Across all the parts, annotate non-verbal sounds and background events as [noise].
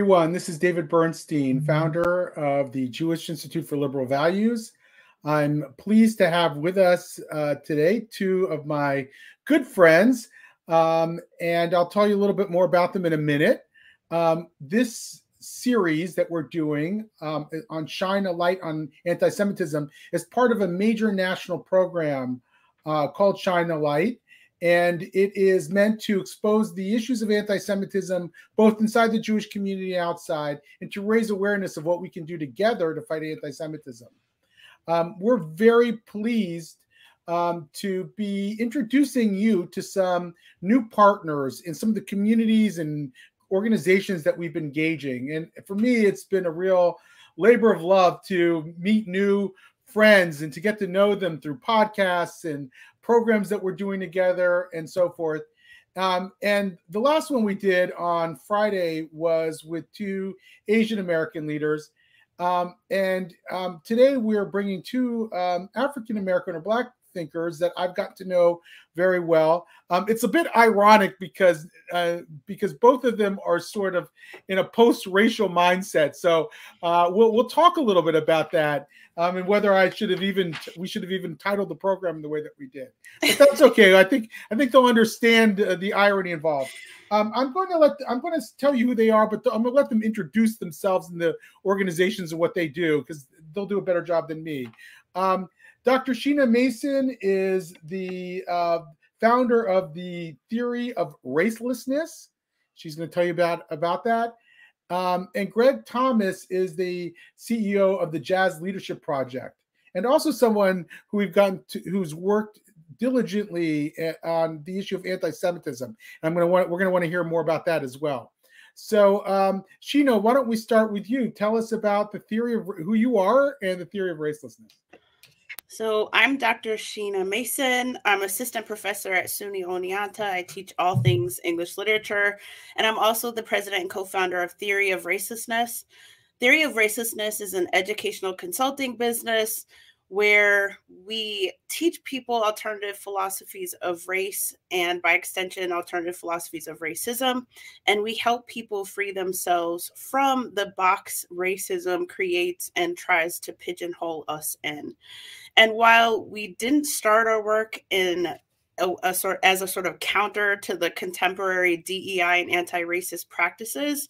everyone. This is David Bernstein, founder of the Jewish Institute for Liberal Values. I'm pleased to have with us uh, today two of my good friends, um, and I'll tell you a little bit more about them in a minute. Um, this series that we're doing um, on Shine a Light on Anti Semitism is part of a major national program uh, called Shine a Light and it is meant to expose the issues of anti-Semitism both inside the Jewish community and outside, and to raise awareness of what we can do together to fight anti-Semitism. Um, we're very pleased um, to be introducing you to some new partners in some of the communities and organizations that we've been engaging. And for me, it's been a real labor of love to meet new friends and to get to know them through podcasts and programs that we're doing together and so forth. Um, and the last one we did on Friday was with two Asian American leaders. Um, and um, today we're bringing two um, African American or Black thinkers that I've gotten to know very well. Um, it's a bit ironic because uh, because both of them are sort of in a post-racial mindset. So uh, we'll we'll talk a little bit about that um, and whether I should have even we should have even titled the program the way that we did. But that's okay. I think I think they'll understand uh, the irony involved. Um, I'm going to let I'm going to tell you who they are, but I'm going to let them introduce themselves and the organizations and what they do because they'll do a better job than me. Um, Dr. Sheena Mason is the uh, founder of the theory of racelessness. She's going to tell you about about that. Um, and Greg Thomas is the CEO of the Jazz Leadership Project, and also someone who we've gotten to, who's worked diligently eh, on the issue of anti-Semitism. I'm going to want we're going to want to hear more about that as well. So, um, Sheena, why don't we start with you? Tell us about the theory of who you are and the theory of racelessness. So I'm Dr. Sheena Mason. I'm assistant professor at SUNY Oneonta. I teach all things English literature, and I'm also the president and co-founder of Theory of Racelessness. Theory of Racelessness is an educational consulting business where we teach people alternative philosophies of race and by extension alternative philosophies of racism and we help people free themselves from the box racism creates and tries to pigeonhole us in. And while we didn't start our work in a, a, sort as a sort of counter to the contemporary DEI and anti-racist practices,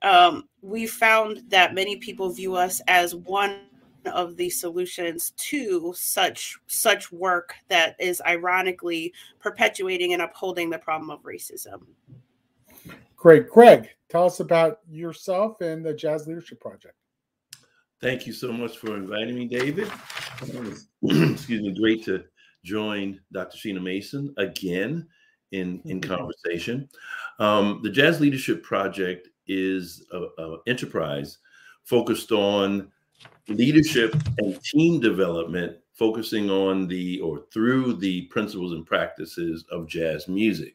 um, we found that many people view us as one of the solutions to such such work that is ironically perpetuating and upholding the problem of racism. Great, Greg, tell us about yourself and the Jazz Leadership Project. Thank you so much for inviting me, David. [clears throat] excuse me, great to join Dr. Sheena Mason again in, in [laughs] conversation. Um, the Jazz Leadership Project is an enterprise focused on leadership and team development, focusing on the or through the principles and practices of jazz music.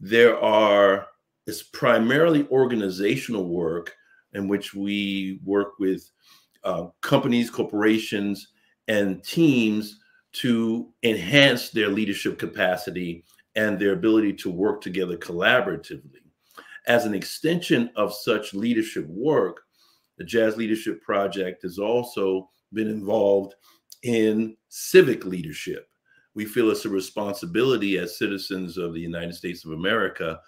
There are, it's primarily organizational work in which we work with uh, companies, corporations, and teams to enhance their leadership capacity and their ability to work together collaboratively. As an extension of such leadership work, the Jazz Leadership Project has also been involved in civic leadership. We feel it's a responsibility as citizens of the United States of America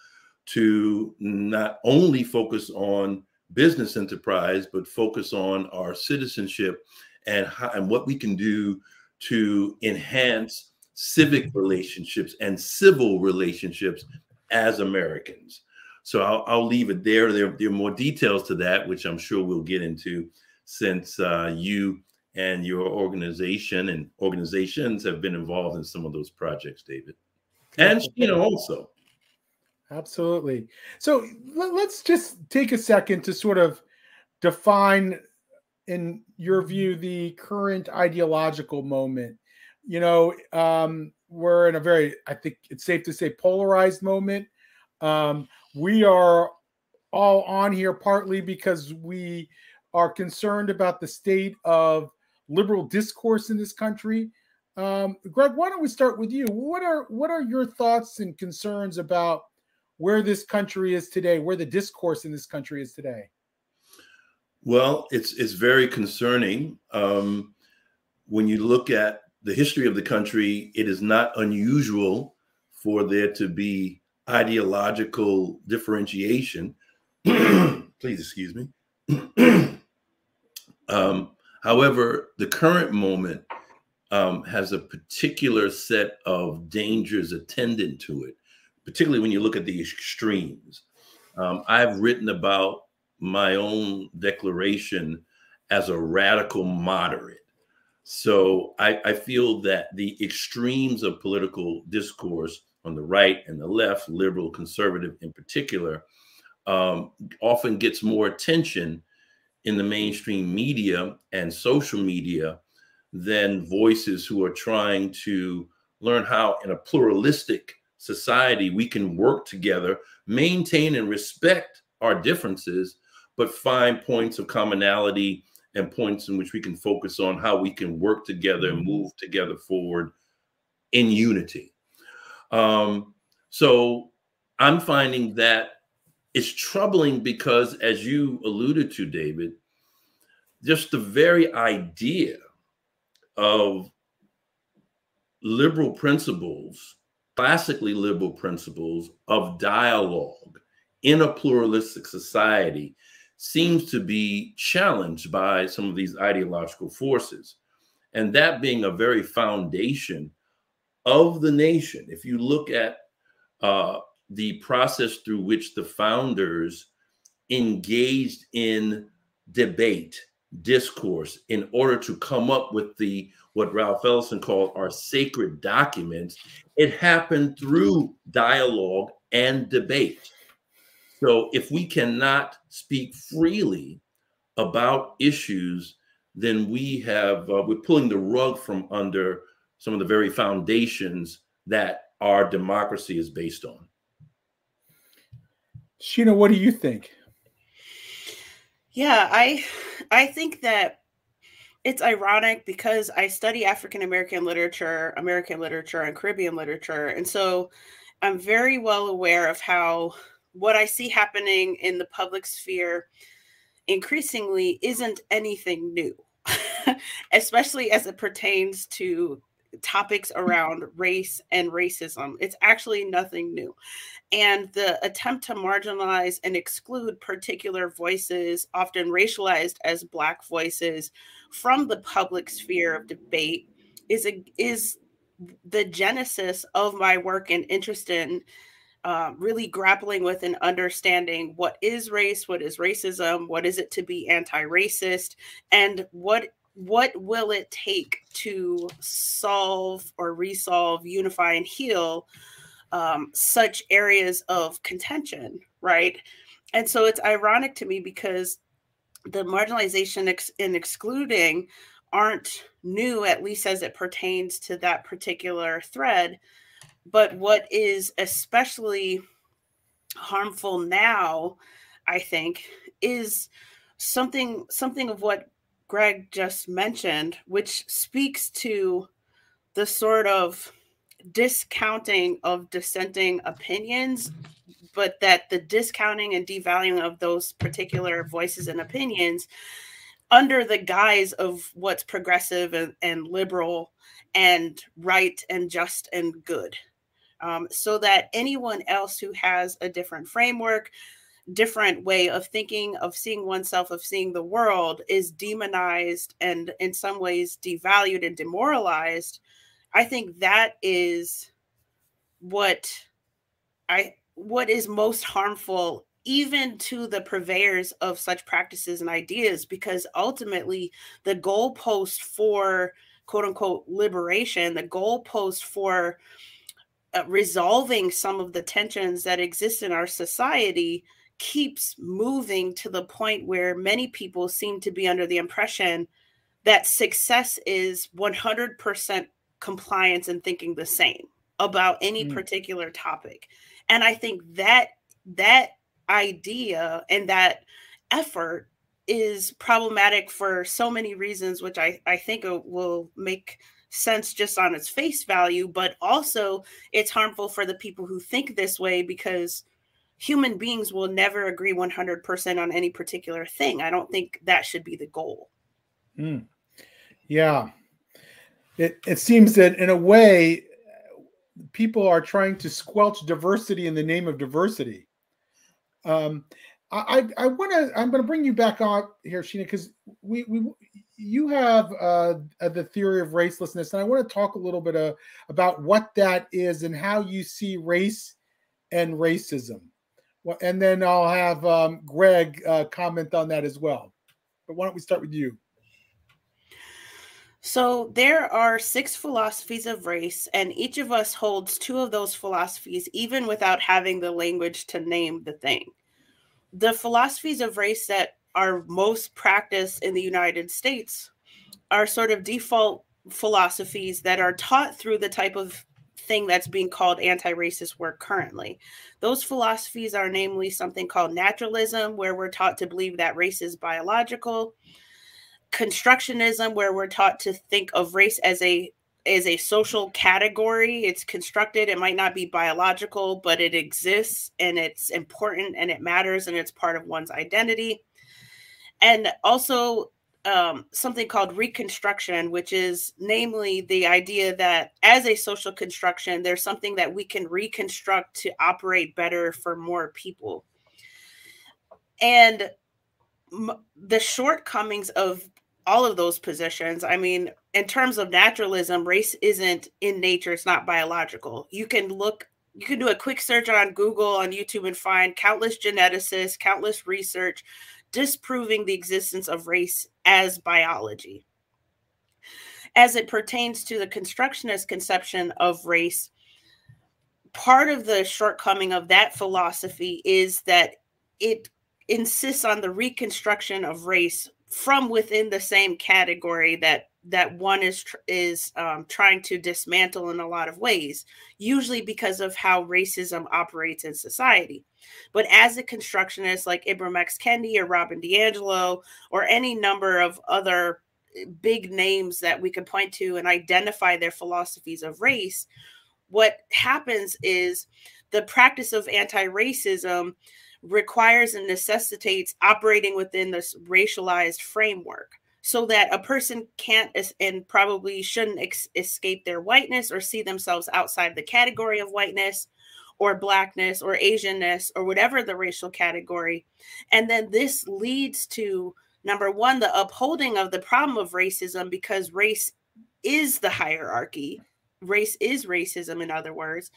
to not only focus on business enterprise, but focus on our citizenship and how, and what we can do to enhance civic relationships and civil relationships as Americans. So I'll, I'll leave it there. there. There are more details to that, which I'm sure we'll get into since uh, you and your organization and organizations have been involved in some of those projects, David. And you know also. Absolutely. So let, us just take a second to sort of define, in your view, the current ideological moment. You know, um, we're in a very, I think it's safe to say, polarized moment. Um, we are all on here partly because we are concerned about the state of liberal discourse in this country. Um, Greg, why don't we start with you? What are what are your thoughts and concerns about where this country is today, where the discourse in this country is today? Well, it's it's very concerning. Um, when you look at the history of the country, it is not unusual for there to be ideological differentiation. [clears throat] Please excuse me. [clears throat] um, however, the current moment um, has a particular set of dangers attendant to it, particularly when you look at the extremes. Um, I've written about my own declaration as a radical moderate. So I, I, feel that the extremes of political discourse on the right and the left, liberal, conservative in particular, um, often gets more attention in the mainstream media and social media than voices who are trying to learn how, in a pluralistic society, we can work together, maintain and respect our differences, but find points of commonality and points in which we can focus on how we can work together and move together forward in unity. Um, so I'm finding that it's troubling because, as you alluded to, David, just the very idea of liberal principles, classically liberal principles of dialogue in a pluralistic society seems to be challenged by some of these ideological forces. And that being a very foundation of the nation. If you look at uh, the process through which the founders engaged in debate, discourse, in order to come up with the what Ralph Ellison called our sacred documents, it happened through dialogue and debate. So if we cannot speak freely about issues, then we have uh, we're pulling the rug from under some of the very foundations that our democracy is based on. Sheena, what do you think? Yeah, I I think that it's ironic because I study African American literature, American literature, and Caribbean literature. And so I'm very well aware of how what I see happening in the public sphere increasingly isn't anything new, [laughs] especially as it pertains to topics around race and racism. It's actually nothing new. And the attempt to marginalize and exclude particular voices, often racialized as Black voices, from the public sphere of debate is a, is the genesis of my work and interest in uh, really grappling with and understanding what is race, what is racism, what is it to be anti-racist, and what what will it take to solve or resolve, unify, and heal um, such areas of contention, right? And so it's ironic to me because the marginalization ex- and excluding aren't new, at least as it pertains to that particular thread. But what is especially harmful now, I think, is something something of what Greg just mentioned, which speaks to the sort of discounting of dissenting opinions, but that the discounting and devaluing of those particular voices and opinions under the guise of what's progressive and, and liberal and right and just and good. Um, so that anyone else who has a different framework, different way of thinking, of seeing oneself, of seeing the world is demonized and in some ways devalued and demoralized. I think that is what I what is most harmful even to the purveyors of such practices and ideas because ultimately the goalpost for quote unquote liberation the goalpost for uh, resolving some of the tensions that exist in our society keeps moving to the point where many people seem to be under the impression that success is 100% compliance and thinking the same about any mm. particular topic and i think that that idea and that effort is problematic for so many reasons which i i think will make sense just on its face value, but also it's harmful for the people who think this way because human beings will never agree 100% on any particular thing. I don't think that should be the goal. Mm. Yeah. It, it seems that in a way, people are trying to squelch diversity in the name of diversity. Um, I, I want to. I'm going to bring you back on here, Sheena, because we we you have uh, the theory of racelessness, and I want to talk a little bit uh, about what that is and how you see race and racism. Well, and then I'll have um, Greg uh, comment on that as well. But why don't we start with you? So there are six philosophies of race, and each of us holds two of those philosophies, even without having the language to name the thing. The philosophies of race that are most practiced in the United States are sort of default philosophies that are taught through the type of thing that's being called anti-racist work currently. Those philosophies are namely something called naturalism, where we're taught to believe that race is biological, constructionism where we're taught to think of race as a as a social category it's constructed it might not be biological but it exists and it's important and it matters and it's part of one's identity and also um, something called reconstruction which is namely the idea that as a social construction there's something that we can reconstruct to operate better for more people and the shortcomings of all of those positions. I mean, in terms of naturalism, race isn't in nature, it's not biological. You can look, you can do a quick search on Google, on YouTube, and find countless geneticists, countless research disproving the existence of race as biology. As it pertains to the constructionist conception of race, part of the shortcoming of that philosophy is that it insists on the reconstruction of race from within the same category that that one is is um, trying to dismantle in a lot of ways, usually because of how racism operates in society. But as a constructionist like Ibram X. Kendi or Robin DiAngelo or any number of other eh, big names that we can point to and identify their philosophies of race, what happens is the practice of anti-racism requires and necessitates operating within this racialized framework so that a person can't and probably shouldn't escape their whiteness or see themselves outside the category of whiteness or blackness or asianness or whatever the racial category. And then this leads to number one the upholding of the problem of racism because race is the hierarchy. Race is racism in other words.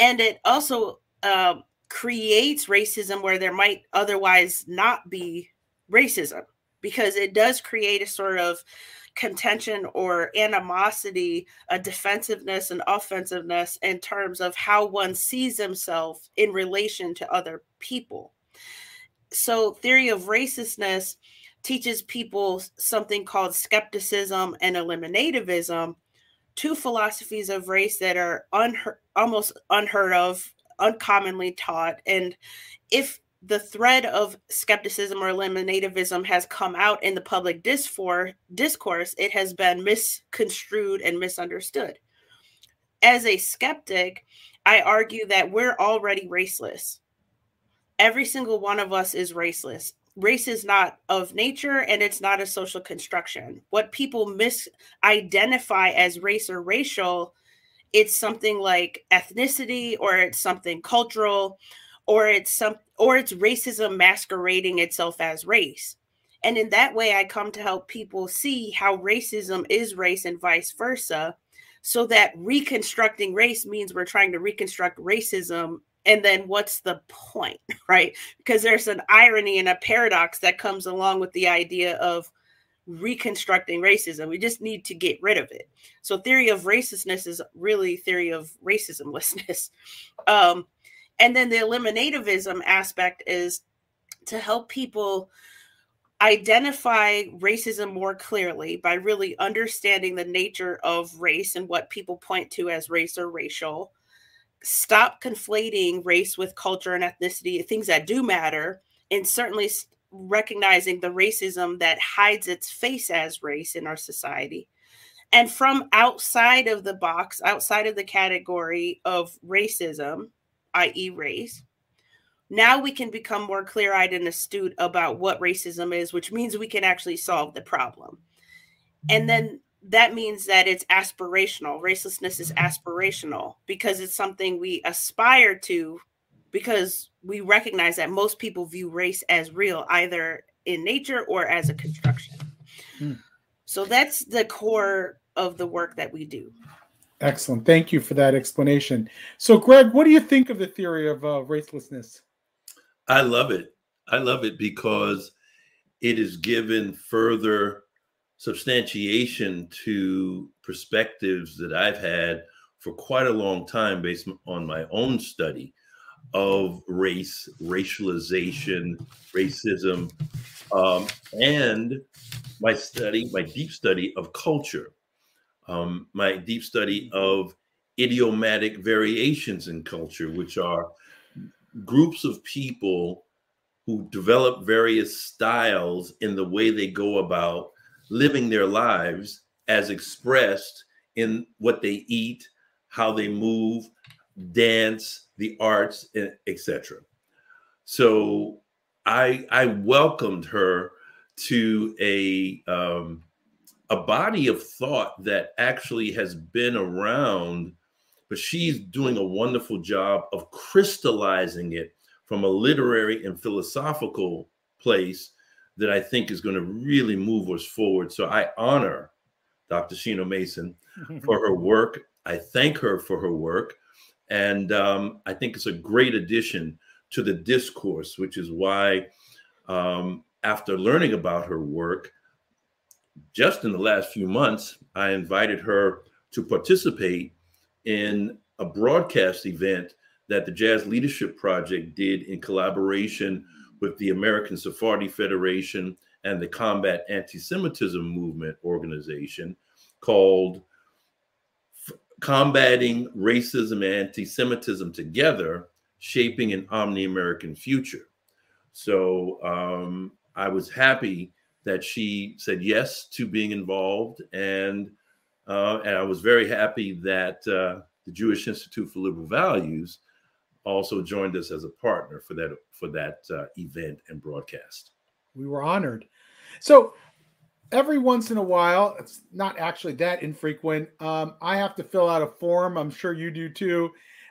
And it also um, creates racism where there might otherwise not be racism because it does create a sort of contention or animosity, a defensiveness and offensiveness in terms of how one sees himself in relation to other people. So, theory of racelessness teaches people something called skepticism and eliminativism, two philosophies of race that are unheard, almost unheard of uncommonly taught. And if the thread of skepticism or eliminativism has come out in the public discourse, it has been misconstrued and misunderstood. As a skeptic, I argue that we're already raceless. Every single one of us is raceless. Race is not of nature and it's not a social construction. What people misidentify as race or racial it's something like ethnicity or it's something cultural or it's some or it's racism masquerading itself as race and in that way i come to help people see how racism is race and vice versa so that reconstructing race means we're trying to reconstruct racism and then what's the point [laughs] right because there's an irony and a paradox that comes along with the idea of reconstructing racism. We just need to get rid of it. So theory of racelessness is really theory of racismlessness. [laughs] Um, and then the eliminativism aspect is to help people identify racism more clearly by really understanding the nature of race and what people point to as race or racial. Stop conflating race with culture and ethnicity, things that do matter, and certainly recognizing the racism that hides its face as race in our society. And from outside of the box, outside of the category of racism, i.e., race, now we can become more clear eyed and astute about what racism is, which means we can actually solve the problem. And then that means that it's aspirational. Racelessness is aspirational because it's something we aspire to because we recognize that most people view race as real, either in nature or as a construction. Hmm. So that's the core of the work that we do. Excellent. Thank you for that explanation. So, Greg, what do you think of the theory of uh, racelessness? I love it. I love it because it is given further substantiation to perspectives that I've had for quite a long time based on my own study of race, racialization, racism, um, and my study, my deep study of culture, um, my deep study of idiomatic variations in culture, which are groups of people who develop various styles in the way they go about living their lives as expressed in what they eat, how they move, dance, the arts, etc. So I I welcomed her to a um, a body of thought that actually has been around, but she's doing a wonderful job of crystallizing it from a literary and philosophical place that I think is going to really move us forward. So I honor Dr. Sheena Mason [laughs] for her work. I thank her for her work. And um, I think it's a great addition to the discourse, which is why, um, after learning about her work, just in the last few months, I invited her to participate in a broadcast event that the Jazz Leadership Project did in collaboration with the American Sephardi Federation and the Combat Anti Semitism Movement organization called Combating Racism and Anti Semitism Together Shaping an Omni American Future. So um, I was happy that she said yes to being involved. And, uh, and I was very happy that uh, the Jewish Institute for Liberal Values also joined us as a partner for that for that uh, event and broadcast. We were honored. So every once in a while, it's not actually that infrequent. Um, I have to fill out a form. I'm sure you do too,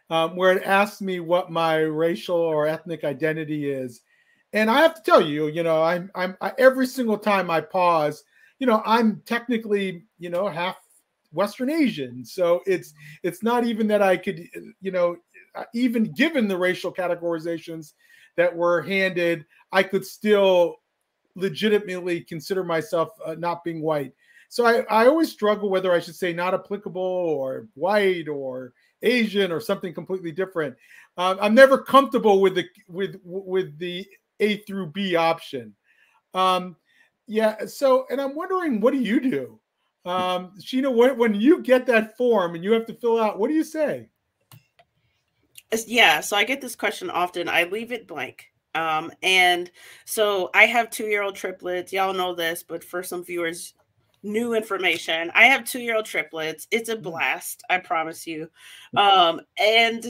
um, where it asks me what my racial or ethnic identity is. And I have to tell you, you know, I'm I'm I, every single time I pause, you know, I'm technically, you know, half Western Asian. So it's it's not even that I could, you know, uh, even given the racial categorizations that were handed, I could still legitimately consider myself uh, not being white. So I, I always struggle whether I should say not applicable or white or Asian or something completely different. Um, I'm never comfortable with the with with the A through B option. Um, yeah. So, and I'm wondering, what do you do, um, Sheena? When, when you get that form and you have to fill out, what do you say? Yeah, so I get this question often. I leave it blank. Um, and so I have two year old triplets. Y'all know this, but for some viewers, new information. I have two year old triplets. It's a mm. blast, I promise you. Um, and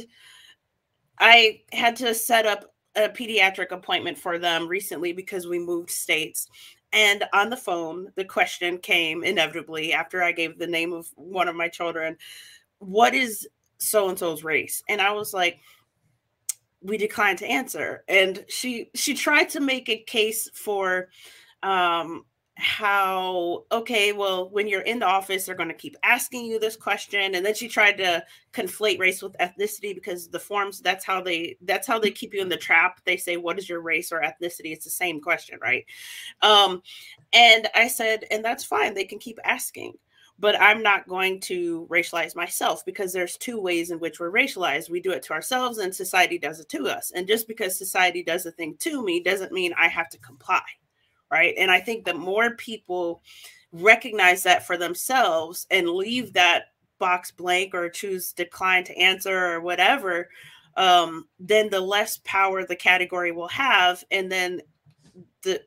I had to set up a pediatric appointment for them recently because we moved states. And on the phone, the question came inevitably after I gave the name of one of my children What is so and so's race and i was like we declined to answer and she she tried to make a case for um how okay well when you're in the office they're going to keep asking you this question and then she tried to conflate race with ethnicity because the forms that's how they that's how they keep you in the trap they say what is your race or ethnicity it's the same question right um and i said and that's fine they can keep asking but I'm not going to racialize myself because there's two ways in which we're racialized. We do it to ourselves and society does it to us. And just because society does a thing to me doesn't mean I have to comply. Right. And I think that more people recognize that for themselves and leave that box blank or choose decline to answer or whatever, um, then the less power the category will have. And then the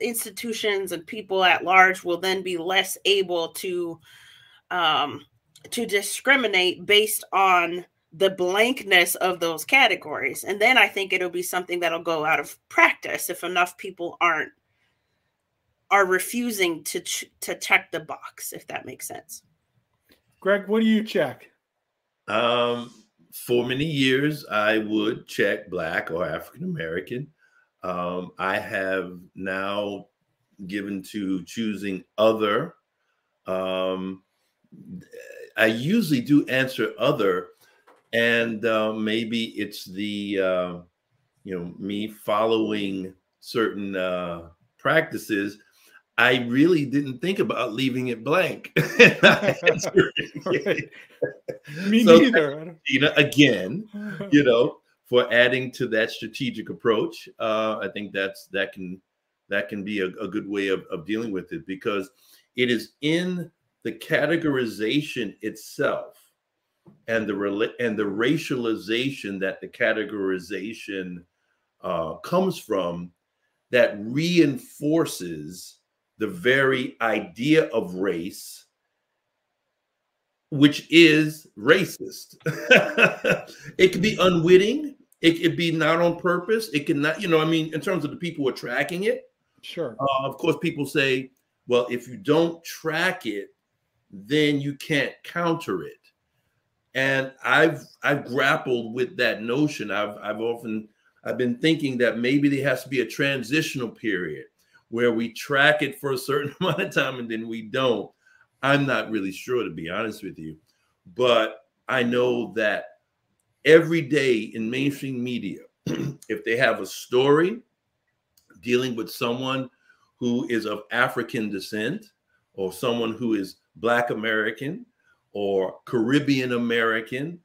institutions and people at large will then be less able to um, to discriminate based on the blankness of those categories. And then I think it'll be something that'll go out of practice if enough people aren't are refusing to ch- to check the box if that makes sense. Greg, what do you check? Um for many years I would check black or African American. Um, I have now given to choosing other. Um, I usually do answer other, and uh, maybe it's the uh, you know me following certain uh, practices. I really didn't think about leaving it blank. right. [laughs] Me so neither. You know, again, you [laughs] know, for adding to that strategic approach, uh, I think that's that can that can be a, a good way of, of dealing with it because it is in the categorization itself and the and the racialization that the categorization uh, comes from that reinforces the very idea of race which is racist [laughs] it can be unwitting it could be not on purpose it can not you know i mean in terms of the people who are tracking it Sure. Uh, of course, people say, well, if you don't track it, then you can't counter it. And I've I've grappled with that notion. I've I've often I've been thinking that maybe there has to be a transitional period where we track it for a certain [laughs] amount of time and then we don't. I'm not really sure to be honest with you, but I know that every day in mainstream media, [clears throat] if they have a story dealing with someone who is of African descent or someone who is Black American or Caribbean American,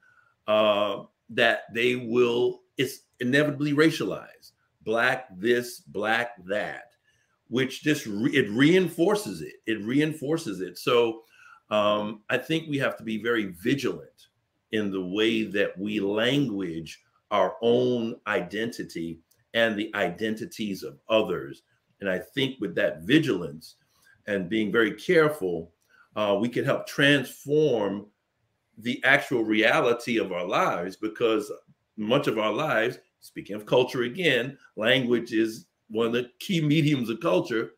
uh, that they will, it's inevitably racialized. Black this, black that, which just re- it reinforces it. It reinforces it. So um, I think we have to be very vigilant in the way that we language our own identity and the identities of others. And I think with that vigilance and being very careful, uh, we can help transform the actual reality of our lives because much of our lives, speaking of culture again, language is one of the key mediums of culture.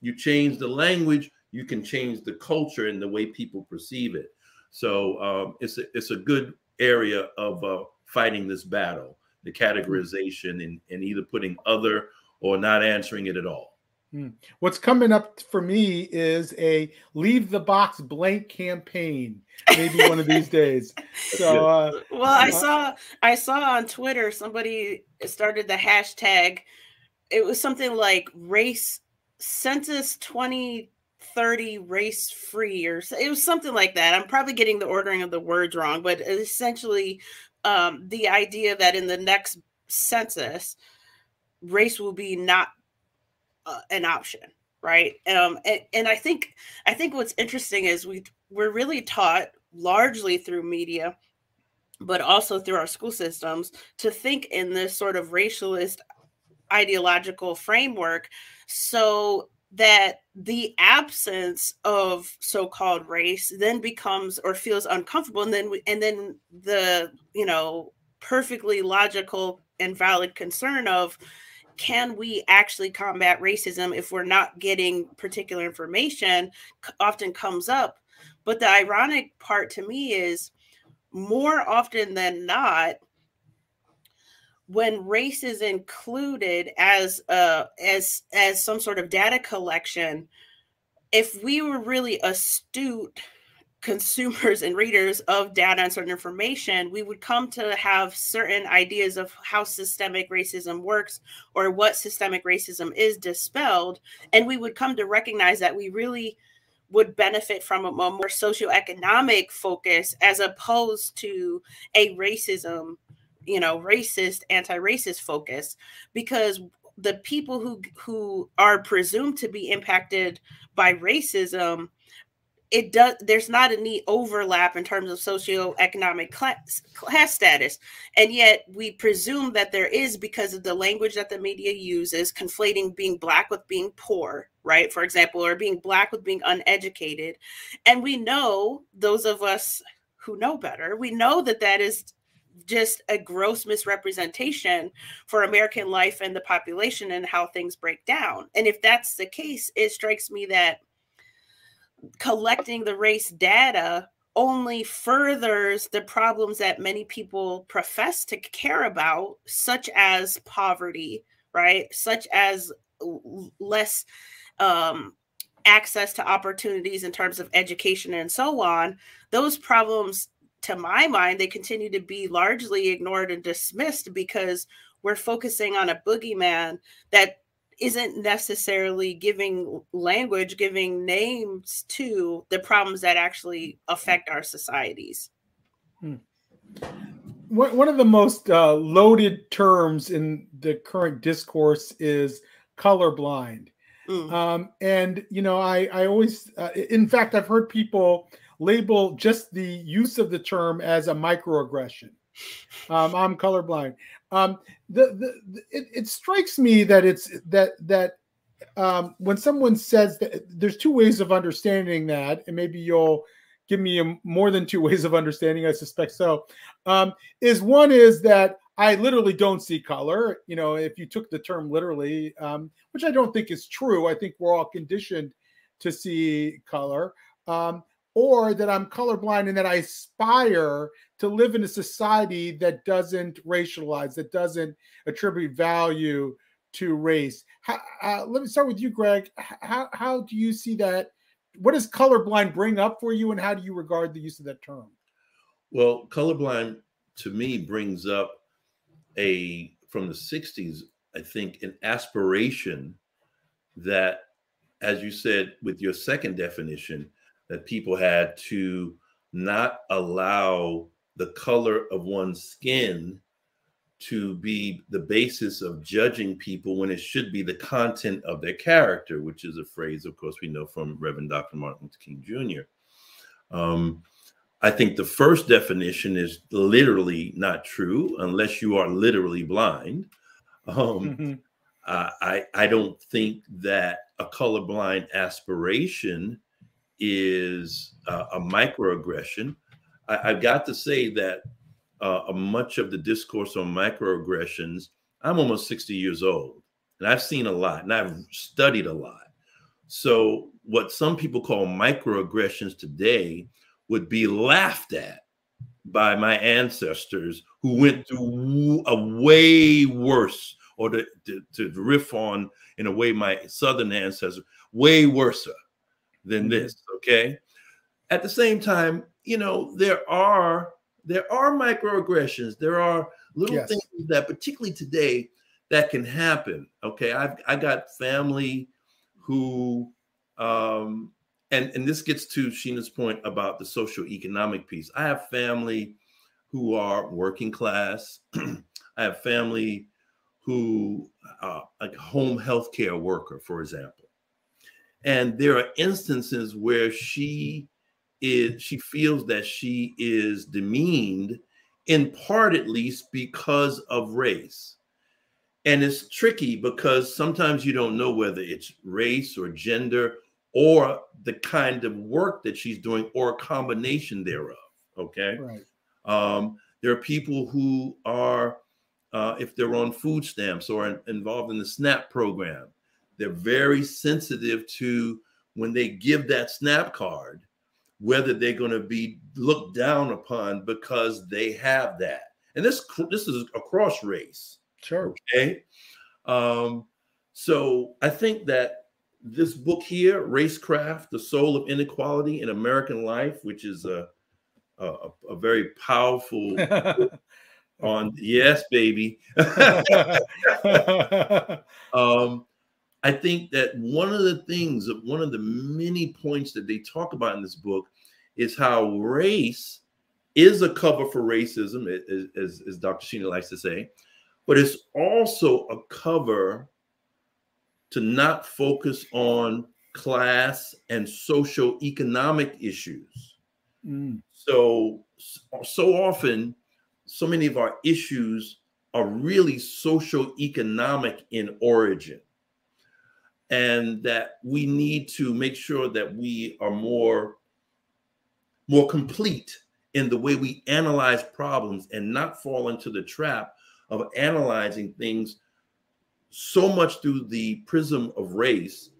You change the language, you can change the culture and the way people perceive it. So um, it's a, it's a good area of uh, fighting this battle the categorization and, and either putting other or not answering it at all. Hmm. What's coming up for me is a leave the box blank campaign. Maybe one of these days. [laughs] So, uh, well, I uh, saw I saw on Twitter somebody started the hashtag. It was something like race census twenty thirty race free, or it was something like that. I'm probably getting the ordering of the words wrong, but essentially um, the idea that in the next census, race will be not uh, an option, right? Um, and, and I think I think what's interesting is we we're really taught largely through media, but also through our school systems to think in this sort of racialist ideological framework. So that the absence of so-called race then becomes or feels uncomfortable and then we, and then the you know perfectly logical and valid concern of can we actually combat racism if we're not getting particular information often comes up but the ironic part to me is more often than not when race is included as uh as as some sort of data collection if we were really astute consumers and readers of data and certain information we would come to have certain ideas of how systemic racism works or what systemic racism is dispelled and we would come to recognize that we really would benefit from a, more socioeconomic focus as opposed to a racism you know racist anti-racist focus because the people who who are presumed to be impacted by racism it does there's not a any overlap in terms of socioeconomic class, class status. And yet we presume that there is because of the language that the media uses conflating being black with being poor right for example or being black with being uneducated. And we know those of us who know better we know that that is just a gross misrepresentation for American life and the population and how things break down. And if that's the case, it strikes me that collecting the race data only furthers the problems that many people profess to care about, such as poverty, right? Such as less um, access to opportunities in terms of education and so on. Those problems, to my mind, they continue to be largely ignored and dismissed because we're focusing on a boogeyman that isn't necessarily giving language, giving names to the problems that actually affect our societies. Hmm. One of the most uh, loaded terms in the current discourse is colorblind. Mm. Um, and, you know, I, I always, uh, in fact, I've heard people label just the use of the term as a microaggression. Um, I'm colorblind. Um, the, the, it, it, strikes me that it's that that um, when someone says that there's two ways of understanding that, and maybe you'll give me a, more than two [laughs] ways of understanding. I suspect so. Um, is one is that I literally don't see color. You know, if you took the term literally, um, which I don't think is true. I think we're all conditioned to see color. Um, or that I'm colorblind and that I aspire to live in a society that doesn't racialize, that doesn't attribute value to race. How, uh, let me start with you, Greg. How, how do you see that? What does colorblind bring up for you, and how do you regard the use of that term? Well, colorblind to me brings up a from the 60s, I think, an aspiration that, as you said with your second definition, that people had to not allow the color of one's skin to be the basis of judging people when it should be the content of their character, which is a phrase, of course, we know from Reverend Dr. Martin Luther King Jr. Um, I think the first definition is literally not true unless you are literally blind. Um, mm-hmm. I, I don't think that a colorblind aspiration is uh, a microaggression. I, have got to say that uh, much of the discourse on microaggressions, I'm almost 60 years old and I've seen a lot and I've studied a lot. So, what some people call microaggressions today would be laughed at by my ancestors who went through a way worse, or to, to, to riff on in a way my southern ancestors, way worse than mm-hmm. this. Okay. At the same time, you know, there are there are microaggressions. There are little yes. things that, particularly today, that can happen. Okay, I've I got family who, um, and and this gets to Sheena's point about the social economic piece. I have family who are working class. [clears throat] I have family who, uh, like home health care worker, for example and there are instances where she is she feels that she is demeaned in part at least because of race. And it's tricky because sometimes you don't know whether it's race or gender or the kind of work that she's doing or a combination thereof okay? Right. Um, there are people who are uh, if they're on food stamps or in, involved in the snap program they're very sensitive to when they give that snap card whether they're going to be looked down upon because they have that. And this this is across race. Sure. Okay? Um so i think that this book here racecraft the soul of inequality in american life which is a a, a very powerful [laughs] on yes baby. [laughs] [laughs] Um I think that one of the things, one of the many points that they talk about in this book is how race is a cover for racism, as, as Dr. Sheena likes to say, but it's also a cover to not focus on class and social economic issues. Mm. So, so often, so many of our issues are really social economic in origin and that we need to make sure that we are more more complete in the way we analyze problems and not fall into the trap of analyzing things so much through the prism of race.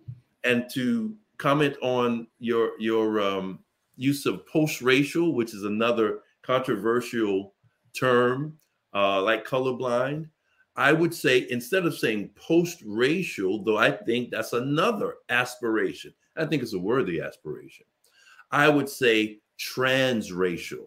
And to comment on your your um, use of post-racial which is another controversial term uh, like colorblind i would say instead of saying post-racial though i think that's another aspiration i think it's a worthy aspiration i would say transracial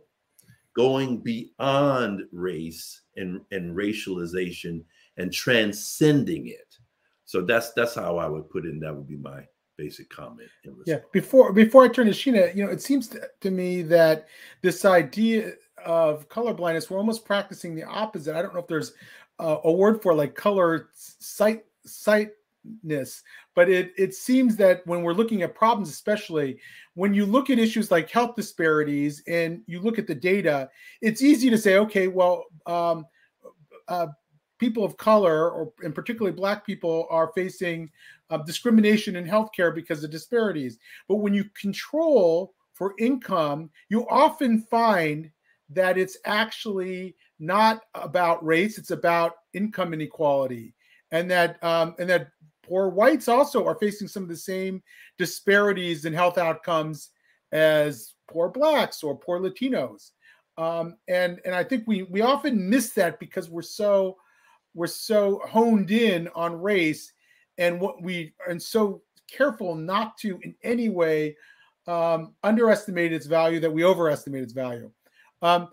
going beyond race and, and racialization and transcending it. So that's that's how I would put it. And that would be my basic comment. yeah. Before before I turn to Sheena, you know, it seems to, to me that this idea of color blindness, we're almost practicing the opposite. I don't know if there's a, a word for like color sight sightness, but it it seems that when we're looking at problems, especially when you look at issues like health disparities and you look at the data, it's easy to say, okay, well, um, uh, people of color, or and particularly Black people, are facing uh, discrimination in healthcare because of disparities. But when you control for income, you often find that it's actually not about race; it's about income inequality, and that um, and that poor whites also are facing some of the same disparities in health outcomes as poor blacks or poor Latinos. Um, and and I think we we often miss that because we're so we're so honed in on race and what we and so careful not to in any way um, underestimate its value that we overestimate its value. Um,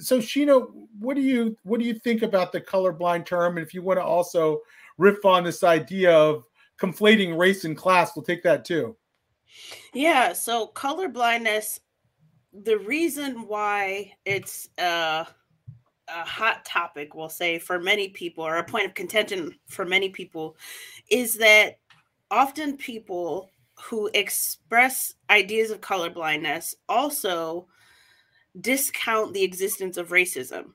so Sheena, what do you what do you think about the colorblind term? And if you want to also riff on this idea of conflating race and class, we'll take that too. Yeah. So color blindness, the reason why it's uh, a hot topic, we'll say, for many people, or a point of contention for many people, is that often people who express ideas of color blindness also discount the existence of racism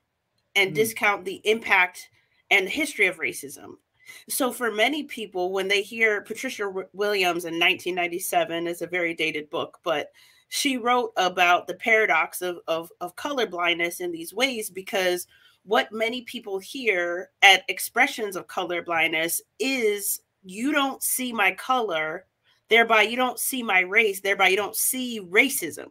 and mm. discount the impact and the history of racism so for many people, when they hear Patricia Williams in 1997 is a very dated book, but she wrote about the paradox of, of, of color blindness in these ways because what many people hear at expressions of color blindness is you don't see my color, thereby you don't see my race, thereby you don't see racism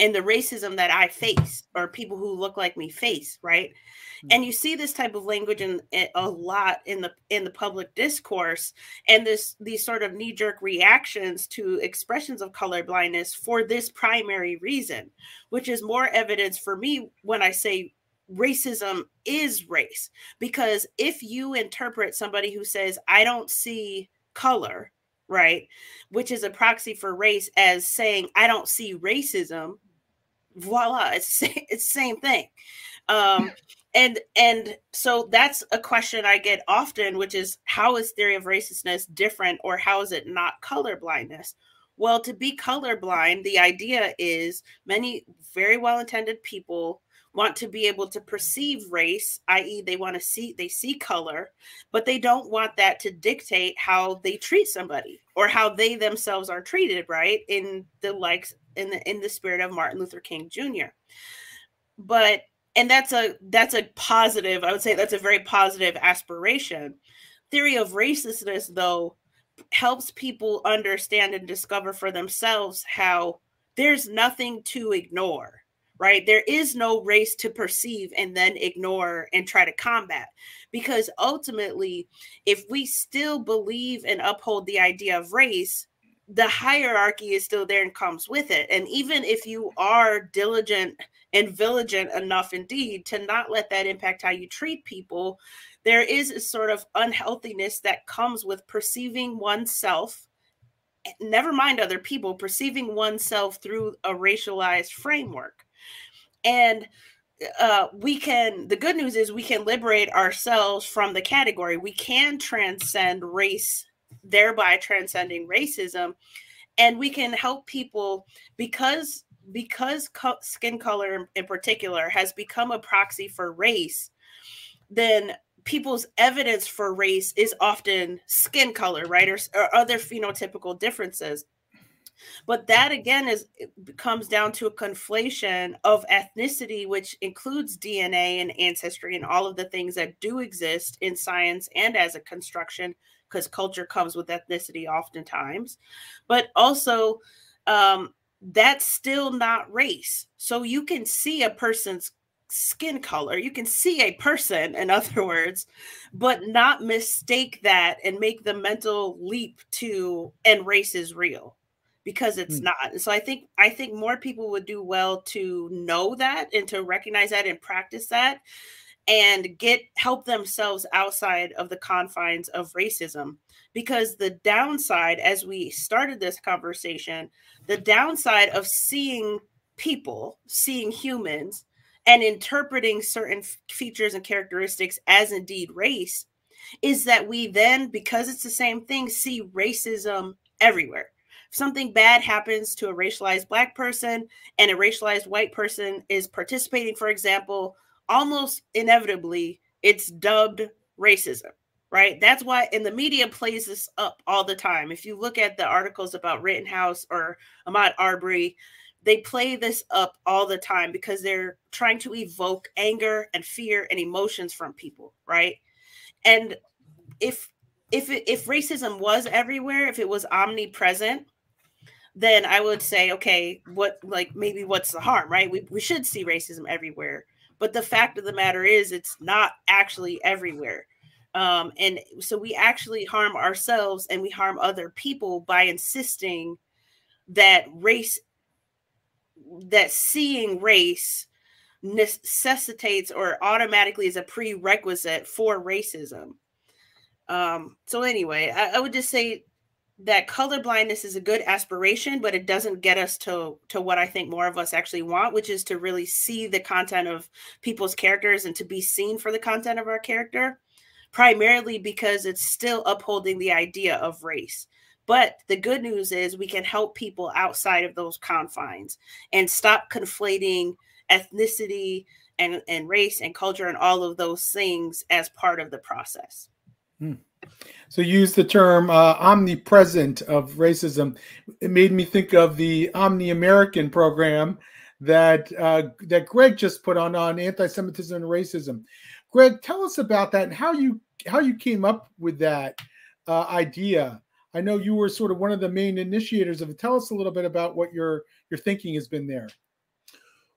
and the racism that I face or people who look like me face, right? Mm-hmm. And you see this type of language in, in, a lot in the in the public discourse and this these sort of knee-jerk reactions to expressions of color blindness for this primary reason, which is more evidence for me when I say racism is race because if you interpret somebody who says I don't see color right which is a proxy for race as saying i don't see racism voila it's [laughs] it's the same thing. Um and and so that's a question i get often which is how is theory of racelessness different or how is it not color blindness? Well to be colorblind the idea is many very well intended people want to be able to perceive race i.e they want to see they see color but they don't want that to dictate how they treat somebody or how they themselves are treated right? In the likes in the in the spirit of Martin Luther King Jr. But and that's a that's a positive, I would say that's a very positive aspiration. Theory of racelessness though helps people understand and discover for themselves how there's nothing to ignore right? There is no race to perceive and then ignore and try to combat. Because ultimately, if we still believe and uphold the idea of race, the hierarchy is still there and comes with it. And even if you are diligent and vigilant enough indeed to not let that impact how you treat people, there is a sort of unhealthiness that comes with perceiving oneself, never mind other people, perceiving oneself through a racialized framework. And uh, we can, the good news is we can liberate ourselves from the category. We can transcend race thereby transcending racism. And we can help people because because co- skin color in particular has become a proxy for race then people's evidence for race is often skin color right? Or, or other phenotypical differences. But that again is comes down to a conflation of ethnicity, which includes DNA and ancestry and all of the things that do exist in science and as a construction, because culture comes with ethnicity oftentimes, but also um, that's still not race. So you can see a person's skin color. You can see a person, in [laughs] other words, but not mistake that and make the mental leap to and race is real because it's mm. not. So I think I think more people would do well to know that and to recognize that and practice that and get help themselves outside of the confines of racism. Because the downside as we started this conversation the downside of seeing people seeing humans and interpreting certain features and characteristics as indeed race is that we then because it's the same thing see racism everywhere. If something bad happens to a racialized black person and a racialized white person is participating for example almost inevitably it's dubbed racism right? That's why and the media plays this up all the time. If you look at the articles about rittenhouse or Ahmaud arbery they play this up all the time because they're trying to evoke anger and fear and emotions from people right? And if if if racism was everywhere if it was omnipresent then i would say okay what like maybe what's the harm right? We, we should see racism everywhere but the fact of the matter is it's not actually everywhere um, and so we actually harm ourselves and we harm other people by insisting that race that seeing race necessitates or automatically is a prerequisite for racism. Um, so anyway, I, I would just say that color blindness is a good aspiration, but it doesn't get us to to what I think more of us actually want, which is to really see the content of people's characters and to be seen for the content of our character, primarily because it's still upholding the idea of race. But the good news is we can help people outside of those confines and stop conflating ethnicity and, and race and culture and all of those things as part of the process. Hmm. So use the term uh, omnipresent of racism. It made me think of the Omni American program that uh, that Greg just put on on anti-Semitism and racism. Greg, tell us about that and how you how you came up with that uh, idea I know you were sort of one of the main initiators of it. Tell us a little bit about what your your thinking has been there.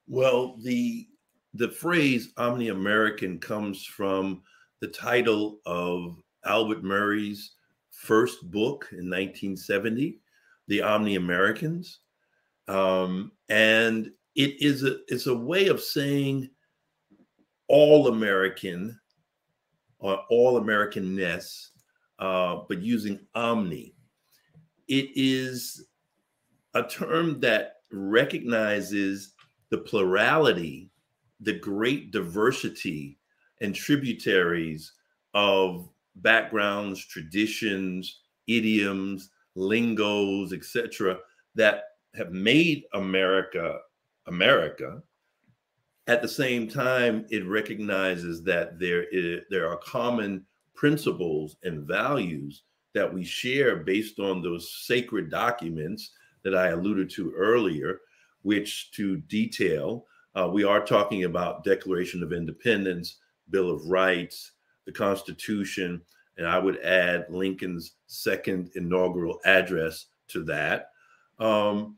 Well, the the phrase omni American comes from the title of Albert Murray's first book in 1970, The Omni Americans. Um, and it is a it's a way of saying all American or all Americanness uh, but using omni. It is a term that recognizes the plurality, the great diversity and tributaries of backgrounds, traditions, idioms, lingos, etc., that have made America America. At the same time, it recognizes that there is, there are common principles and values that we share based on those sacred documents that I alluded to earlier, which to detail, uh, we are talking about Declaration of Independence, Bill of Rights, the Constitution, and I would add Lincoln's second inaugural address to that. Um,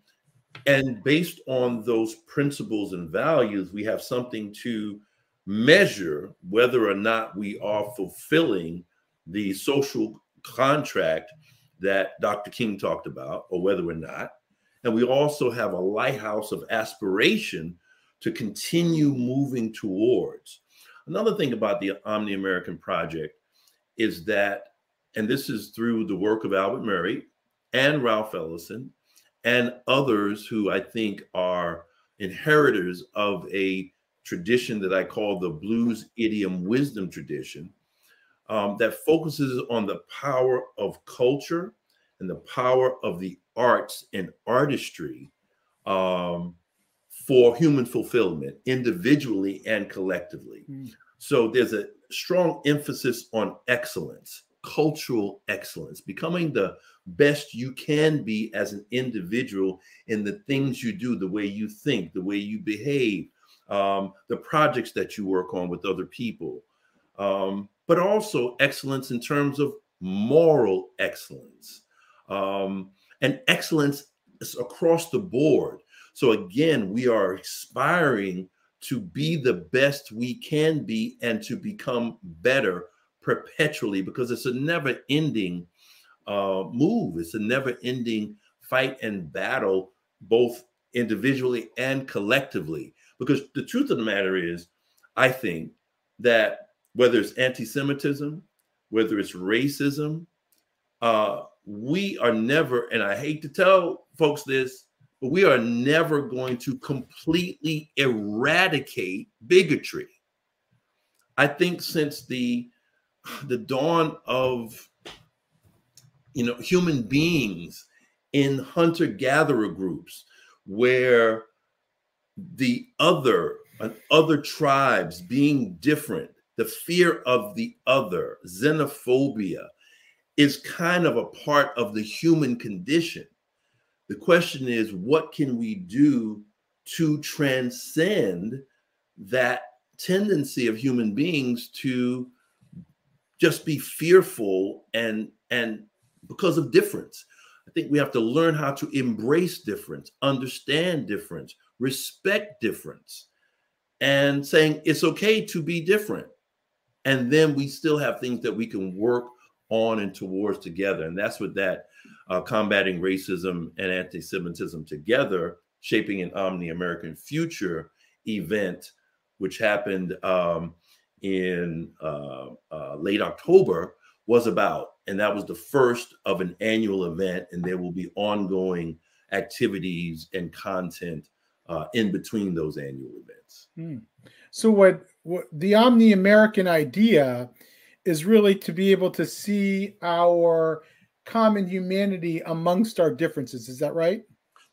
and based on those principles and values, we have something to measure whether or not we are fulfilling the social contract that Dr. King talked about, or whether we're not. And we also have a lighthouse of aspiration to continue moving towards. Another thing about the Omni American Project is that, and this is through the work of Albert Murray and Ralph Ellison and others who I think are inheritors of a tradition that I call the blues idiom wisdom tradition um, that focuses on the power of culture and the power of the arts and artistry um, for human fulfillment individually and collectively. Mm. So there's a strong emphasis on excellence cultural excellence, becoming the best you can be as an individual in the things you do, the way you think, the way you behave, um, the projects that you work on with other people, um, but also excellence in terms of moral excellence um, and excellence across the board. So, again, we are aspiring to be the best we can be and to become better perpetually because it's a never ending uh, move. It's a never ending fight and battle, both individually and collectively. Because the truth of the matter is, I think that whether it's anti Semitism, whether it's racism, uh, we are never, and I hate to tell folks this, but we are never going to completely eradicate bigotry. I think since the the dawn of you know human beings in hunter gatherer groups where the other and other tribes being different the fear of the other xenophobia is kind of a part of the human condition the question is what can we do to transcend that tendency of human beings to just be fearful and and because of difference? I think we have to learn how to embrace difference understand difference respect difference and saying it's okay to be different. And then we still have things that we can work on and towards together and that's what that uh, combating racism and anti-semitism together shaping an omni american future event which happened um, in uh, uh, late October was about. And that was the first of an annual event. And there will be ongoing activities and content uh, in between those annual events. Hmm. So, what, what the Omni American idea is really to be able to see our common humanity amongst our differences. Is that right?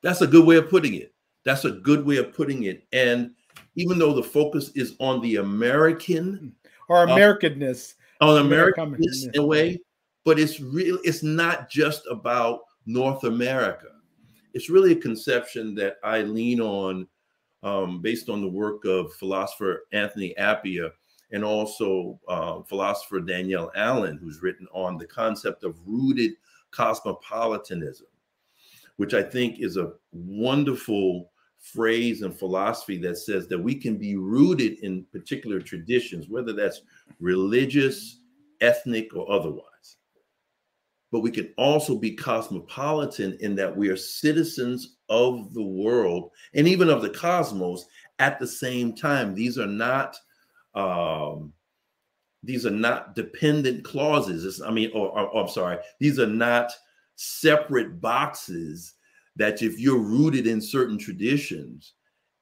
That's a good way of putting it. That's a good way of putting it. And even though the focus is on the American or uh, Americanness, uh, on Americanness in a way, but it's real. It's not just about North America. It's really a conception that I lean on, um, based on the work of philosopher Anthony Appiah and also uh, philosopher Danielle Allen, who's written on the concept of rooted cosmopolitanism, which I think is a wonderful phrase and philosophy that says that we can be rooted in particular traditions, whether that's religious, ethnic, or otherwise. But we can also be cosmopolitan in that we are citizens of the world and even of the cosmos at the same time. These are not um, these are not dependent clauses. It's, I mean, or, or, or I'm sorry, these are not separate boxes that if you're rooted in certain traditions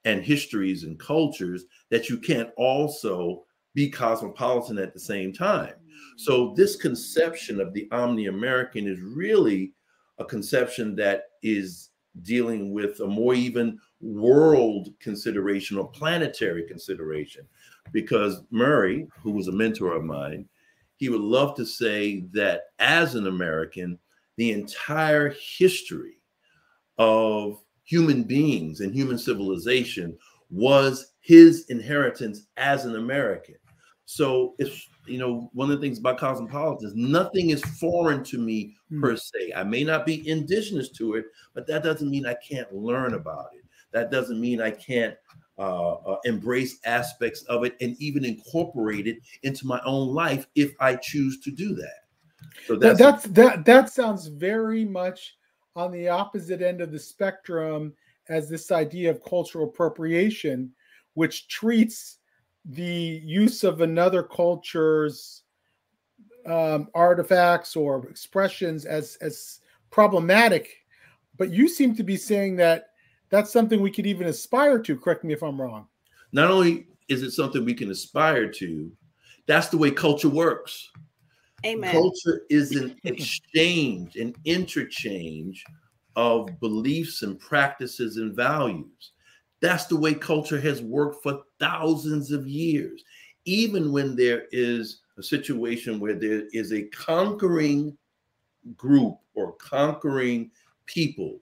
and histories and cultures, that you can't also be cosmopolitan at the same time. So mm. this conception of the omni-American is really a conception that is dealing with a more even world consideration or planetary consideration. Because Murray, who was a mentor of mine, he would love to say that as an American, the entire history of human beings and human civilization was his inheritance as an American. So it's you know one of the things about cosmopolitans, nothing is foreign to me mm. per se. I may not be indigenous to it, but that doesn't mean I can't learn about it. That doesn't mean I can't uh, uh, embrace aspects of it and even incorporate it into my own life if I choose to do that. So that's that, that's that that sounds very much on the opposite end of the spectrum as this idea of cultural appropriation, which treats the use of another culture's um, artifacts or expressions as as problematic. But you seem to be saying that that's something we could even aspire to. Correct me if I'm wrong. Not only is it something we can aspire to, that's the way culture works. Amen. Culture is an [laughs] exchange, an interchange of beliefs and practices and values. That's the way culture has worked for thousands of years. Even when there is a situation where there is a conquering group or conquering people,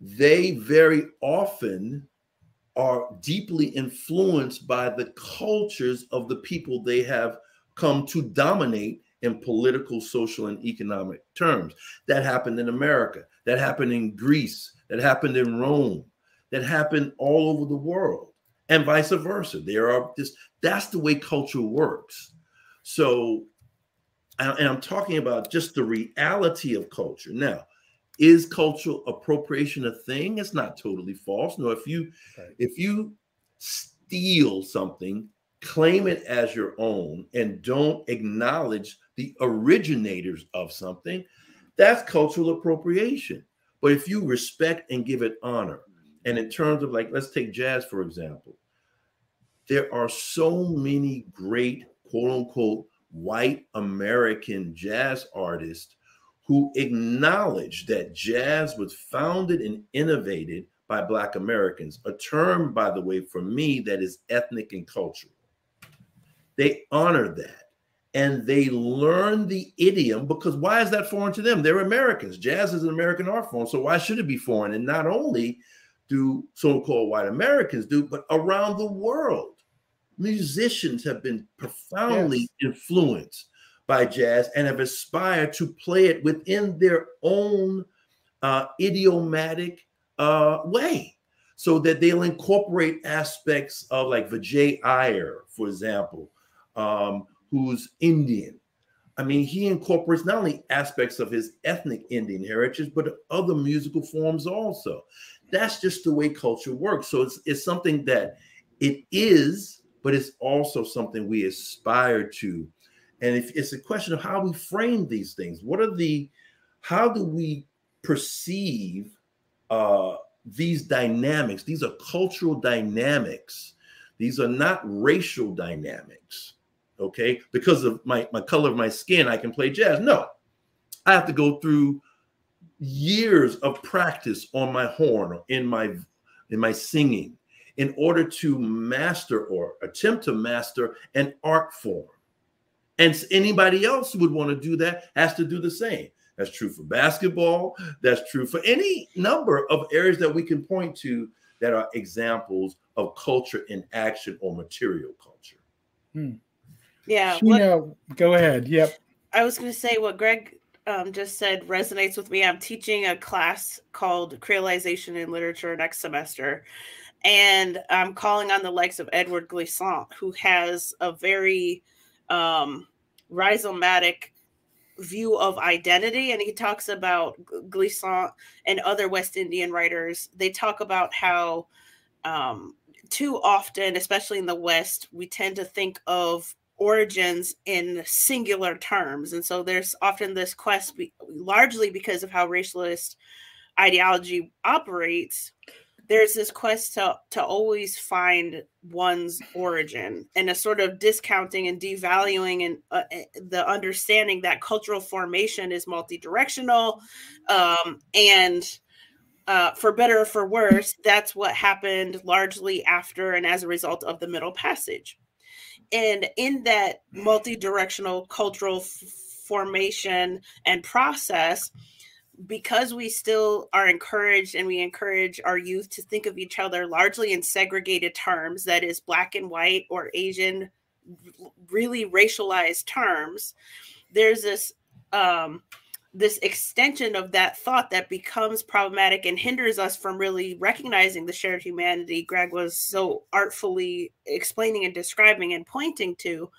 they very often are deeply influenced by the cultures of the people they have come to dominate in political, social, and economic terms. That happened in America, that happened in Greece, that happened in Rome, that happened all over the world, and vice versa. There are this, that's the way culture works. So, and I'm talking about just the reality of culture. Now, is cultural appropriation a thing? It's not totally false. No, if you right. if you steal something, claim it as your own, and don't acknowledge the originators of something, that's cultural appropriation. But if you respect and give it honor, and in terms of like, let's take jazz for example, there are so many great quote unquote white American jazz artists who acknowledge that jazz was founded and innovated by Black Americans, a term, by the way, for me, that is ethnic and cultural. They honor that and they learn the idiom because why is that foreign to them? They're Americans. Jazz is an American art form, so why should it be foreign? And not only do so called white Americans do, but around the world, musicians have been profoundly yes. influenced by jazz and have aspired to play it within their own uh, idiomatic uh, way so that they'll incorporate aspects of like Vijay Iyer, for example, um, who's Indian. I mean, he incorporates not only aspects of his ethnic Indian heritage, but other musical forms also. That's just the way culture works. So it's, it's something that it is, but it's also something we aspire to and if it's a question of how we frame these things, what are the, how do we perceive uh, these dynamics? These are cultural dynamics. These are not racial dynamics. Okay, because of my my color of my skin, I can play jazz. No, I have to go through years of practice on my horn or in my in my singing in order to master or attempt to master an art form and anybody else who would want to do that has to do the same. That's true for basketball. That's true for any number of areas that we can point to that are examples of culture in action or material culture. Hmm. Yeah. What, go ahead. Yep. I was going to say what Greg um, just said resonates with me. I'm teaching a class called Creolization in Literature next semester. And I'm calling on the likes of Édouard Glissant, who has a very um, rhizomatic view of identity. And he talks about glissant and other west indian writers. They talk about how um, too often especially in the west we tend to think of origins in singular terms. And so there's often this quest largely because of how racialist ideology operates there's this quest to to always find one's origin and a sort of discounting and devaluing and uh, eh, the understanding that cultural formation is multi-directional um, and uh, for better or for worse that's what happened largely after and as a result of the middle passage. And in that multi-directional cultural formation and process because we still are encouraged and we encourage our youth to think of each other largely in segregated terms that is black and white or asian really racialized terms there's this um this extension of that thought that becomes problematic and hinders us from really recognizing the shared humanity greg was so artfully explaining and describing and pointing to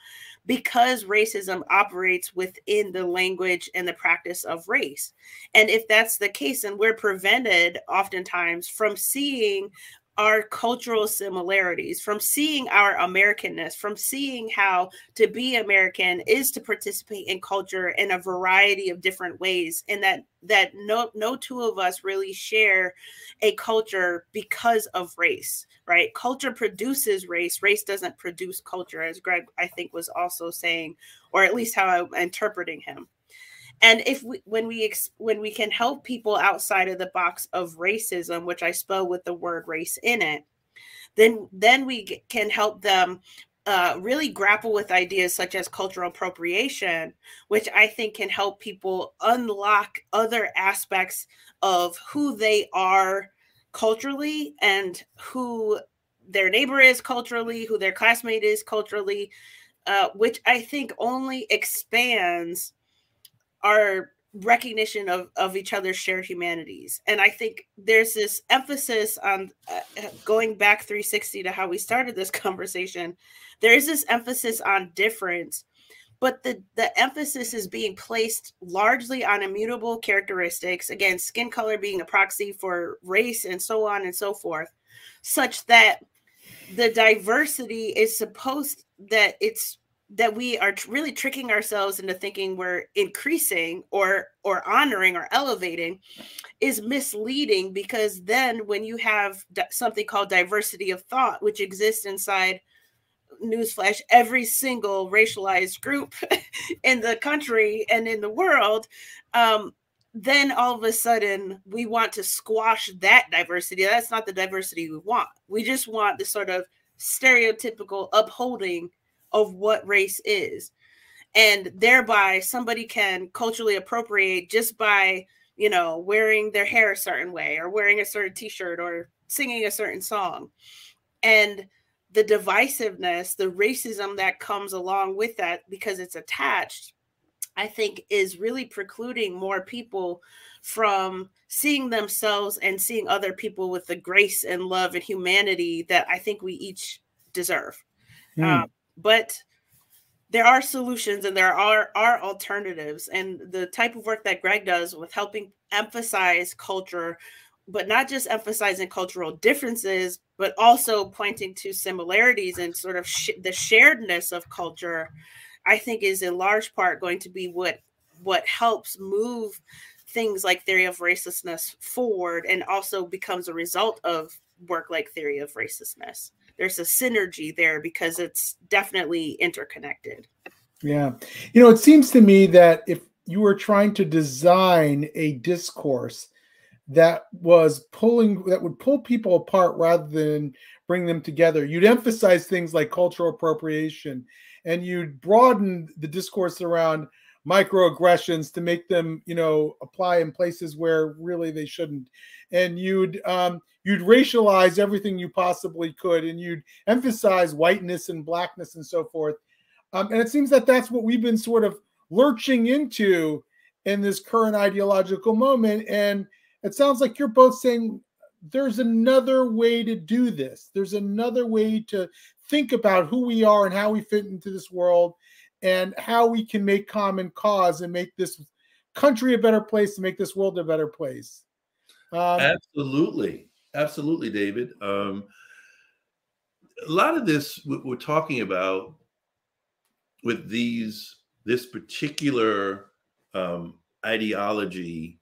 because racism operates within the language and the practice of race. And if that's the case, and we're prevented oftentimes from seeing our cultural similarities, from seeing our Americanness, from seeing how to be American is to participate in culture in a variety of different ways, and that that no no two of us really share a culture because of race, right? Culture produces race. Race doesn't produce culture, as Greg I think was also saying, or at least how I'm interpreting him and if we when we when we can help people outside of the box of racism which i spell with the word race in it then then we can help them uh, really grapple with ideas such as cultural appropriation, which I think can help people unlock other aspects of who they are culturally and who their neighbor is culturally, who their classmate is culturally, uh, which I think only expands our recognition of, of each other's shared humanities. And I think there's this emphasis on uh, going back 360 to how we started this [laughs] conversation. There is this emphasis on difference, but the, the emphasis is being placed largely on immutable characteristics. Again, skin color being a proxy for race and so on and so forth, such that the diversity is supposed that it's that we are really tricking ourselves into thinking we're increasing or or honoring or elevating is misleading because then when you have something called diversity of thought which exists inside newsflash every single racialized group [laughs] in the country and in the world um, then all of a sudden we want to squash that diversity. That's not the diversity we want. We just want the sort of stereotypical upholding of what race is. And thereby somebody can culturally appropriate just by you know wearing their hair a certain way or wearing a certain t-shirt or singing a certain song. And the divisiveness the racism that comes along with that because it's attached i think is really precluding more people from seeing themselves and seeing other people with the grace and love and humanity that i think we each deserve. Mm. um, but there are solutions and there are are alternatives. And the type of work that greg does with helping emphasize culture but not just emphasizing cultural differences but also pointing to similarities and sort of sh- the sharedness of culture i think is in large part going to be what what helps move things like theory of racelessness forward and also becomes a result of work like theory of racelessness there's a synergy there because it's definitely interconnected. Yeah. You know, it seems to me that if you were trying to design a discourse that was pulling that would pull people apart rather than bring them together, you'd emphasize things like cultural appropriation and you'd broaden the discourse around microaggressions to make them, you know, apply in places where really they shouldn't. And you'd um, you'd racialize everything you possibly could, and you'd emphasize whiteness and blackness and so forth. Um, and it seems that that's what we've been sort of lurching into in this current ideological moment. And it sounds like you're both saying there's another way to do this. There's another way to think about who we are and how we fit into this world and how we can make common cause and make this country a better place to make this world a better place. Um, absolutely, absolutely, David. Um, a lot of this we're talking about with these this particular um, ideology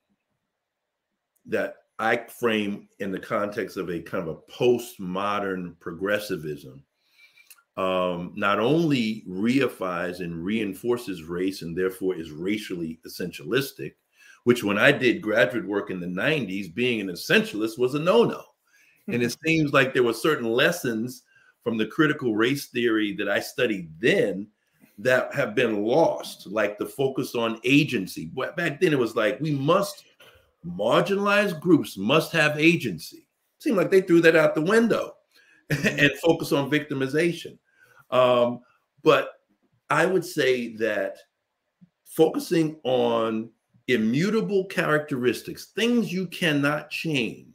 that I frame in the context of a kind of a postmodern progressivism um, not only reifies and reinforces race and therefore is racially essentialistic, which when I did graduate work in the 90s, being an essentialist was a no no. And it seems like there were certain lessons from the critical race theory that I studied then that have been lost, like the focus on agency. Back then, it was like we must marginalized groups must have agency. It seemed like they threw that out the window [laughs] and focus on victimization. Um, but I would say that focusing on immutable characteristics, things you cannot change,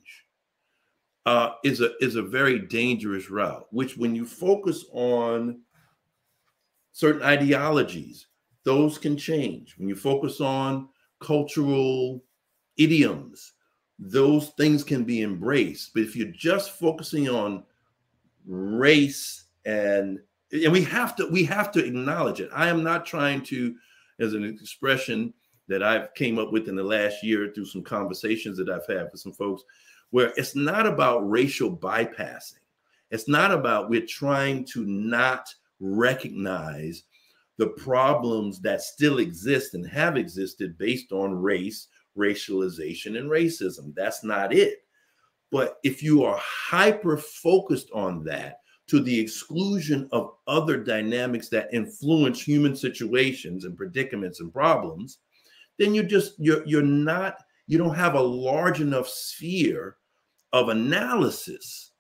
uh, is a is a very dangerous route. Which, when you focus on certain ideologies, those can change. When you focus on cultural idioms, those things can be embraced. But if you're just focusing on race and and we have to we have to acknowledge it. I am not trying to, as an expression that I've came up with in the last year through some conversations that I've had with some folks, where it's not about racial bypassing. It's not about we're trying to not recognize the problems that still exist and have existed based on race, racialization, and racism. That's not it. But if you are hyper focused on that, to the exclusion of other dynamics that influence human situations and predicaments and problems, then you just you're you're not you don't have a large enough sphere of analysis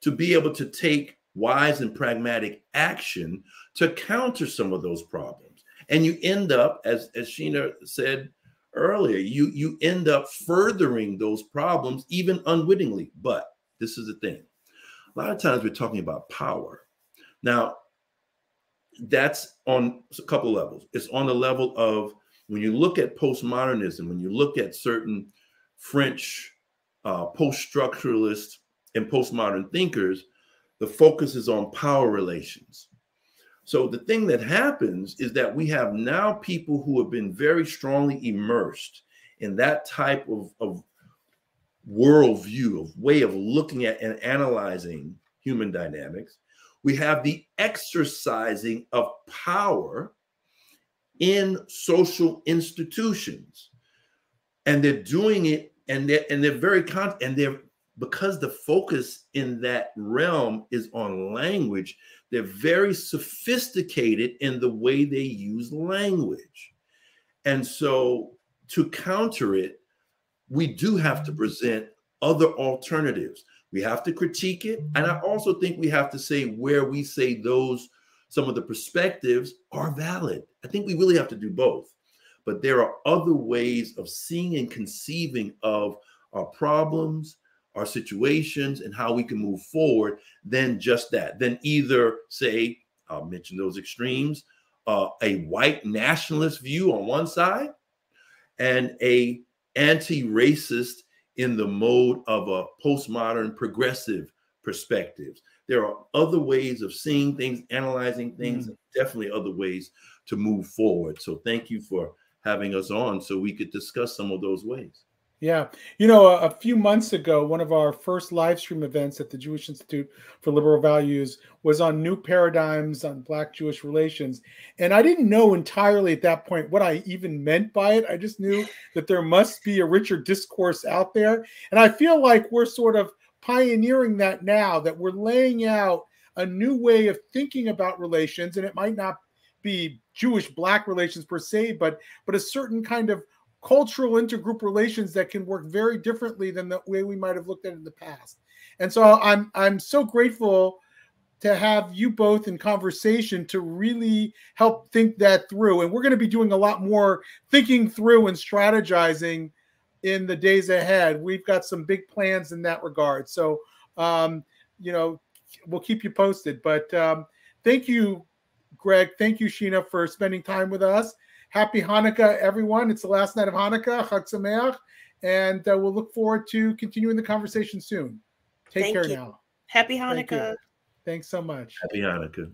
to be able to take wise and pragmatic action to counter some of those problems. And you end up, as, as Sheena said earlier, you, you end up furthering those problems even unwittingly. But this is the thing. A lot of times we're talking about power. Now, that's on a couple levels. It's on the level of when you look at postmodernism, when you look at certain French uh, post structuralist and postmodern thinkers, the focus is on power relations. So the thing that happens is that we have now people who have been very strongly immersed in that type of, of worldview, of way of looking at and analyzing human dynamics. We have the exercising of power in social institutions. And they're doing it and they're and they're very con and they're because the focus in that realm is on language, they're very sophisticated in the way they use language. And so to counter it, we do have to present other alternatives. We have to critique it. And I also think we have to say where we say those, some of the perspectives are valid. I think we really have to do both. But there are other ways of seeing and conceiving of our problems, our situations, and how we can move forward than just that. Then either say, I'll mention those extremes, uh, a white nationalist view on one side and a anti-racist in the mode of a postmodern progressive perspectives. There are other ways of seeing things, analyzing things, mm. definitely other ways to move forward. So thank you for having us on so we could discuss some of those ways. Yeah. You know, a, a, few months ago, one of our first live stream events at the Jewish Institute for Liberal Values was on new paradigms on Black Jewish relations. And I didn't know entirely at that point what I even meant by it. I just knew that there must be a richer discourse out there. And I feel like we're sort of pioneering that now, that we're laying out a new way of thinking about relations. And it might not be Jewish Black relations per se, but but a certain kind of cultural intergroup relations that can work very differently than the way we might have looked at it in the past. And so I'm I'm so grateful to have you both in conversation to really help think that through. And we're going to be doing a lot more thinking through and strategizing in the days ahead. We've got some big plans in that regard. So um, you know, we'll keep you posted. But um, thank you, Greg. Thank you, Sheena, for spending time with us. Happy Hanukkah, everyone. It's the last night of Hanukkah. Chag Sameach. And uh, we'll look forward to continuing the conversation soon. Take Thank care you. now. Happy Hanukkah. Thank Thanks so much. Happy Hanukkah.